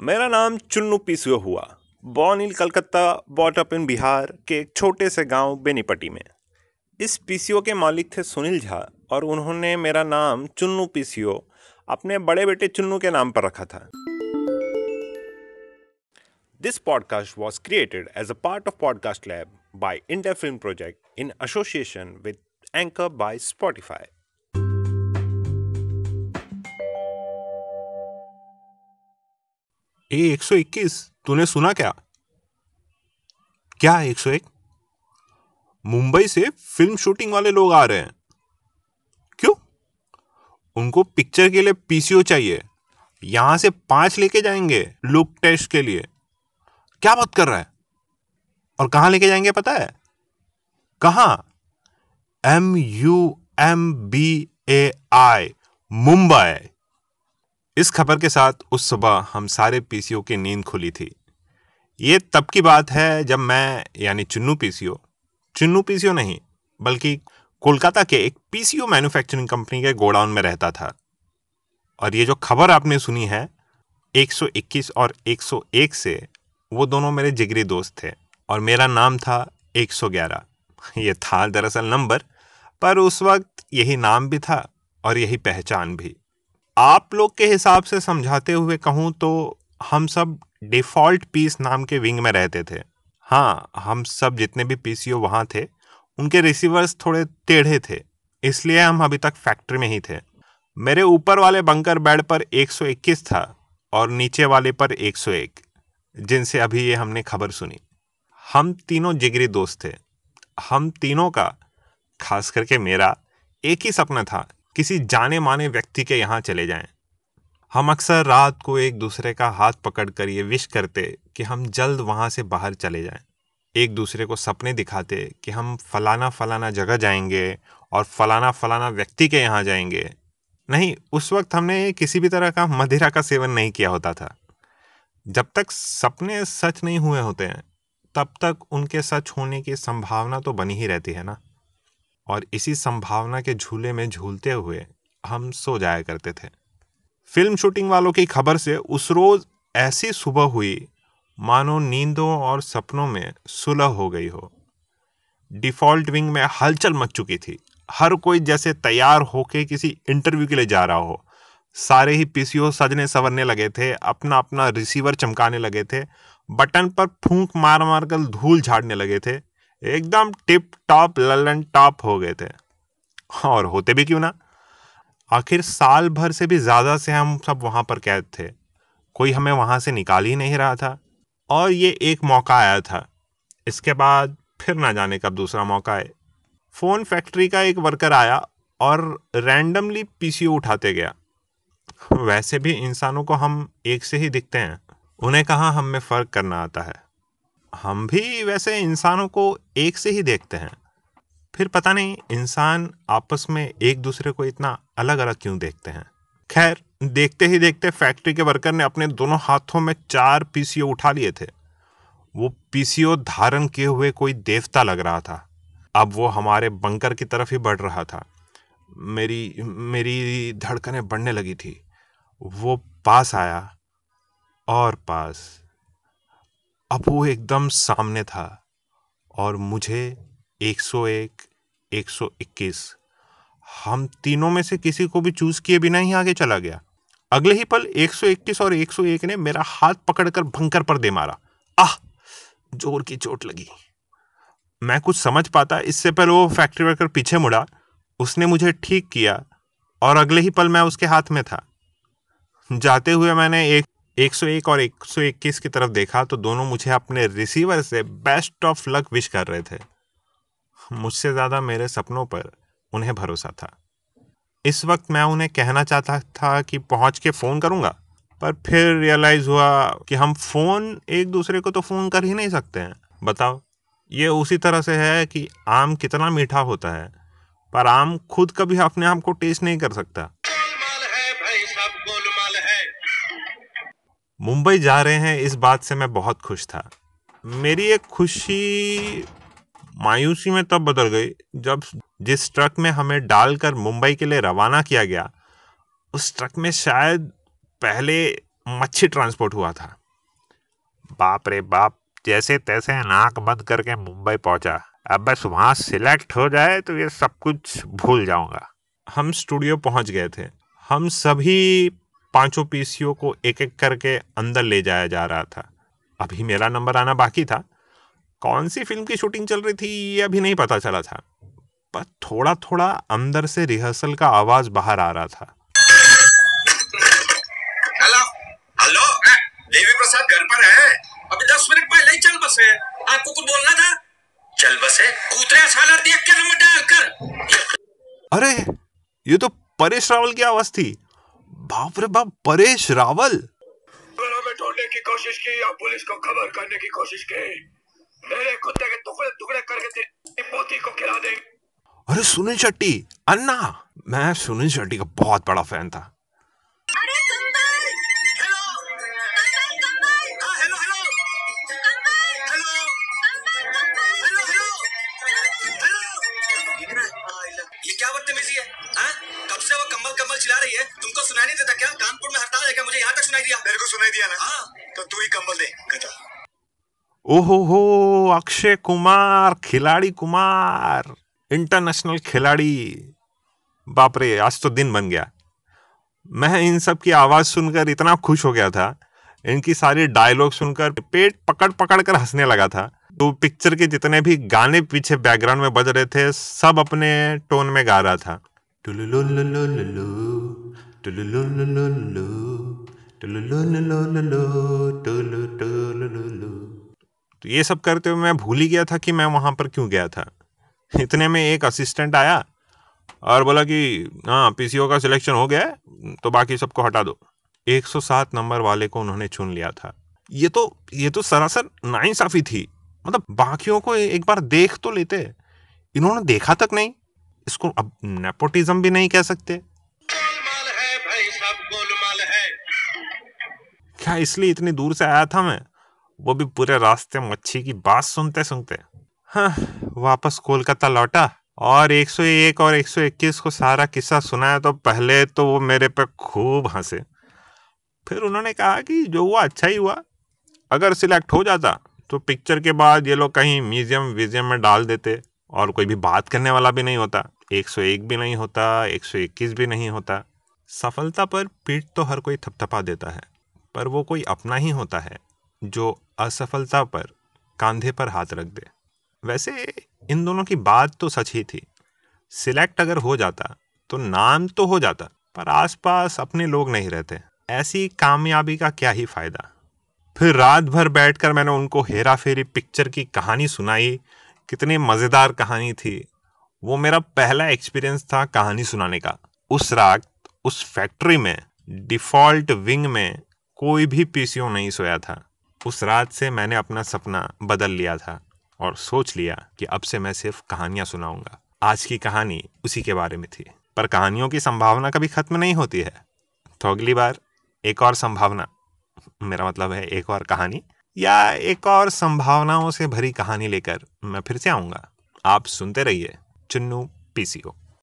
मेरा नाम चुन्नू पीसीओ हुआ। Born Calcutta brought up in Bihar के एक छोटे से गाँव बेनीपट्टी में। इस पीसीओ के मालिक थे सुनील झा और उन्होंने मेरा नाम चुन्नू पीसीओ, अपने बड़े बेटे चुन्नू के नाम पर रखा था। This podcast was created as a part of podcast lab by India film project in association with anchor by Spotify A, एक सौ इक्कीस, तूने सुना क्या? क्या एक सौ एक? मुंबई से फ़िल्म शूटिंग वाले लोग आ रहे हैं। क्यों? उनको पिक्चर के लिए पीसीओ चाहिए। यहाँ से पाँच लेके जाएँगे लुक टेस्ट के लिए। क्या बात कर रहा है? और कहाँ लेके जाएँगे पता है? कहाँ? M U M B A I Mumbai. इस खबर के साथ उस सुबह हम सारे पीसीओ की नींद खुली थी। ये तब की बात है जब मैं, यानी चुन्नू पीसीओ चुन्नू पीसीओ नहीं, बल्कि कोलकाता के एक पीसीओ मैन्युफैक्चरिंग कंपनी के गोडाउन में रहता था। और ये जो खबर आपने सुनी है 121 और 101 से वो दोनों मेरे जिगरी दोस्त थे और मेरा नाम था 111 ये था दरअसल नंबर, पर उस वक्त यही नाम भी था और यही पहचान भी। आप लोग के हिसाब से समझाते हुए कहूँ तो हम सब डिफ़ॉल्ट पीस नाम के विंग में रहते थे। हाँ हम सब जितने भी पीसीओ वहाँ थे, उनके रिसीवर्स थोड़े टेढ़े थे, इसलिए हम अभी तक फैक्ट्री में ही थे। मेरे ऊपर वाले बंकर बेड पर 121 था और नीचे वाले पर 101 जिनसे अभी ये हमने खबर सुनी। हम तीनों जिगरी दोस्त थे। हम तीनों का, खास करके मेरा, एक ही सपना था किसी जाने माने व्यक्ति के यहाँ चले जाएँ। हम अक्सर रात को एक दूसरे का हाथ पकड़कर ये विश करते कि हम जल्द वहाँ से बाहर चले जाएँ। एक दूसरे को सपने दिखाते कि हम फलाना फलाना जगह जाएँगे और फलाना फलाना व्यक्ति के यहाँ जाएँगे नहीं, उस वक्त हमने किसी भी तरह का मदिरा का सेवन नहीं किया होता था जब तक सपने सच नहीं हुए होते हैं, तब तक उनके सच होने की संभावना तो बनी ही रहती है ना और इसी संभावना के झूले में झूलते हुए हम सो जाया करते थे। फ़िल्म शूटिंग वालों की खबर से उस रोज ऐसी सुबह हुई, मानो नींदों और सपनों में सुलह हो गई हो। डिफ़ॉल्ट विंग में हलचल मच चुकी थी। हर कोई जैसे तैयार होके किसी इंटरव्यू के लिए जा रहा हो। सारे ही पीसीओ सजने सवरने लगे थे अपना अपना रिसीवर चमकाने लगे थे, बटन पर फूंक मार मार कर धूल झाड़ने लगे थे। एकदम टिप टॉप ललन टॉप हो गए थे। और होते भी क्यों ना? आखिर साल भर से भी ज़्यादा से हम सब वहाँ पर कैद थे। कोई हमें वहाँ से निकाल ही नहीं रहा था। और ये एक मौका आया था। इसके बाद फिर ना जाने कब दूसरा मौका आए। फ़ोन फैक्ट्री का एक वर्कर आया और रैंडमली पीसीओ उठाते गया। वैसे भी इंसानों को हम एक से ही दिखते हैं। उन्हें कहाँ हम में फ़र्क करना आता है? हम भी वैसे इंसानों को एक से ही देखते हैं। फिर पता नहीं इंसान आपस में एक दूसरे को इतना अलग अलग क्यों देखते हैं? खैर, देखते ही देखते फैक्ट्री के वर्कर ने अपने दोनों हाथों में चार पीसीओ उठा लिए थे। वो पीसीओ धारण किए हुए कोई देवता लग रहा था। अब वो हमारे बंकर की तरफ़ ही बढ़ रहा था। मेरी मेरी धड़कनें बढ़ने लगी थी। वो पास आया और पास अब वो एकदम सामने था और मुझे 101, 121 हम तीनों में से किसी को भी चूज़ किए बिना ही आगे चला गया। अगले ही पल 121 और 101 ने मेरा हाथ पकड़कर भंकर पर दे मारा। आह ज़ोर की चोट लगी। मैं कुछ समझ पाता इससे पहले वो फैक्ट्री वर्कर पीछे मुड़ा। उसने मुझे ठीक किया और अगले ही पल मैं उसके हाथ में था। जाते हुए मैंने एक 101 और 121 की तरफ़ देखा तो दोनों मुझे अपने रिसीवर से बेस्ट ऑफ़ लक विश कर रहे थे। मुझसे ज़्यादा मेरे सपनों पर उन्हें भरोसा था। इस वक्त मैं उन्हें कहना चाहता था कि पहुँच के फ़ोन करूँगा, पर फिर रियलाइज़ हुआ कि हम फ़ोन एक दूसरे को तो फ़ोन कर ही नहीं सकते हैं। बताओ, ये उसी तरह से है कि आम कितना मीठा होता है, पर आम खुद कभी अपने आप को टेस्ट नहीं कर सकता। मुंबई जा रहे हैं, इस बात से मैं बहुत खुश था। मेरी एक खुशी मायूसी में तब बदल गई, जब जिस ट्रक में हमें डालकर मुंबई के लिए रवाना किया गया, उस ट्रक में शायद पहले मच्छी ट्रांसपोर्ट हुआ था। बाप रे बाप, जैसे तैसे नाक बंद करके मुंबई पहुँचा। अब बस वहाँ सिलेक्ट हो जाए तो ये सब कुछ भूल जाऊँगा। हम स्टूडियो पहुँच गए थे। हम सभी पाँचों पीसीओ को एक एक करके अंदर ले जाया जा रहा था। अभी मेरा नंबर आना बाकी था। कौन सी फ़िल्म की शूटिंग चल रही थी ये अभी नहीं पता चला था। पर थोड़ा थोड़ा अंदर से रिहर्सल का आवाज़ बाहर आ रहा था। हेलो? हेलो? देवी प्रसाद घर पर है। अभी दस मिनट पहले ही चल बसे। आपको कुछ बोलना था? चल बसे। कूतरे साला देख के नंबर डाल कर। अरे ये तो परेश रावल की आवाज़ थी। बाप रे बाप परेश रावल। ढूँढने की कोशिश की या पुलिस को खबर करने की कोशिश की। मेरे कुत्ते के टुकड़े टुकड़े करके तेरी पोती को खिला दे अरे सुनील शेट्टी अन्ना मैं सुनील शेट्टी का बहुत बड़ा फ़ैन था। कानपुर में हड़ताल है क्या? मुझे यहाँ तक सुनाई दिया। मेरे को सुनाई दिया ना। हाँ। तो तू ही कम्बल दे गधा ओहो हो अक्षय कुमार खिलाड़ी कुमार इंटरनेशनल खिलाड़ी। बाप रे आज तो दिन बन गया। मैं इन सब की आवाज़ सुनकर इतना खुश हो गया था। इनकी सारी डायलॉग सुनकर पेट पकड़ पकड़ कर हंसने लगा था। तो पिक्चर के जितने भी गाने पीछे बैकग्राउंड में बज रहे थे सब अपने टोन में गा रहा था। तो ये सब करते हुए मैं भूल ही गया था कि मैं वहाँ पर क्यों गया था इतने में एक असिस्टेंट आया और बोला कि हाँ पीसीओ का सिलेक्शन हो गया है तो बाकी सबको हटा दो 107 नंबर वाले को उन्होंने चुन लिया था ये तो ये तो सरासर नाइंसाफी थी मतलब बाकियों को एक बार देख तो लेते इन्होंने देखा तक नहीं इसको अब नेपोटिज्म भी नहीं कह सकते क्या इसलिए इतनी दूर से आया था मैं? वो भी पूरे रास्ते मच्छी की बात सुनते सुनते हाँ वापस कोलकाता लौटा और 101 और 121 को सारा किस्सा सुनाया तो पहले तो वो मेरे पे खूब हंसे। फिर उन्होंने कहा कि जो हुआ अच्छा ही हुआ। अगर सिलेक्ट हो जाता तो पिक्चर के बाद ये लोग कहीं म्यूज़ियम व्यूजियम में डाल देते और कोई भी बात करने वाला भी नहीं होता। 101 भी नहीं होता 121 भी नहीं होता। सफलता पर पीठ तो हर कोई थपथपा देता है। पर वो कोई अपना ही होता है, जो असफलता पर कंधे पर हाथ रख दे। वैसे, इन दोनों की बात तो सच ही थी। सिलेक्ट अगर हो जाता तो नाम तो हो जाता, पर आसपास अपने लोग नहीं रहते। ऐसी कामयाबी का क्या ही फ़ायदा। फिर रात भर बैठकर मैंने उनको हेरा फेरी पिक्चर की कहानी सुनाई। कितनी मज़ेदार कहानी थी। वो मेरा पहला एक्सपीरियंस था कहानी सुनाने का। उस रात, उस फैक्ट्री में डिफ़ॉल्ट विंग में कोई भी पीसीओ नहीं सोया था। उस रात से मैंने अपना सपना बदल लिया था और सोच लिया कि अब से मैं सिर्फ़ कहानियाँ सुनाऊँगा। आज की कहानी उसी के बारे में थी। पर कहानियों की संभावना कभी खत्म नहीं होती है। तो अगली बार एक और संभावना। मेरा मतलब है एक और कहानी। या एक और संभावनाओं से भरी कहानी लेकर मैं फिर से आऊँगा। आप सुनते रहिए चुन्नू पीसीओ।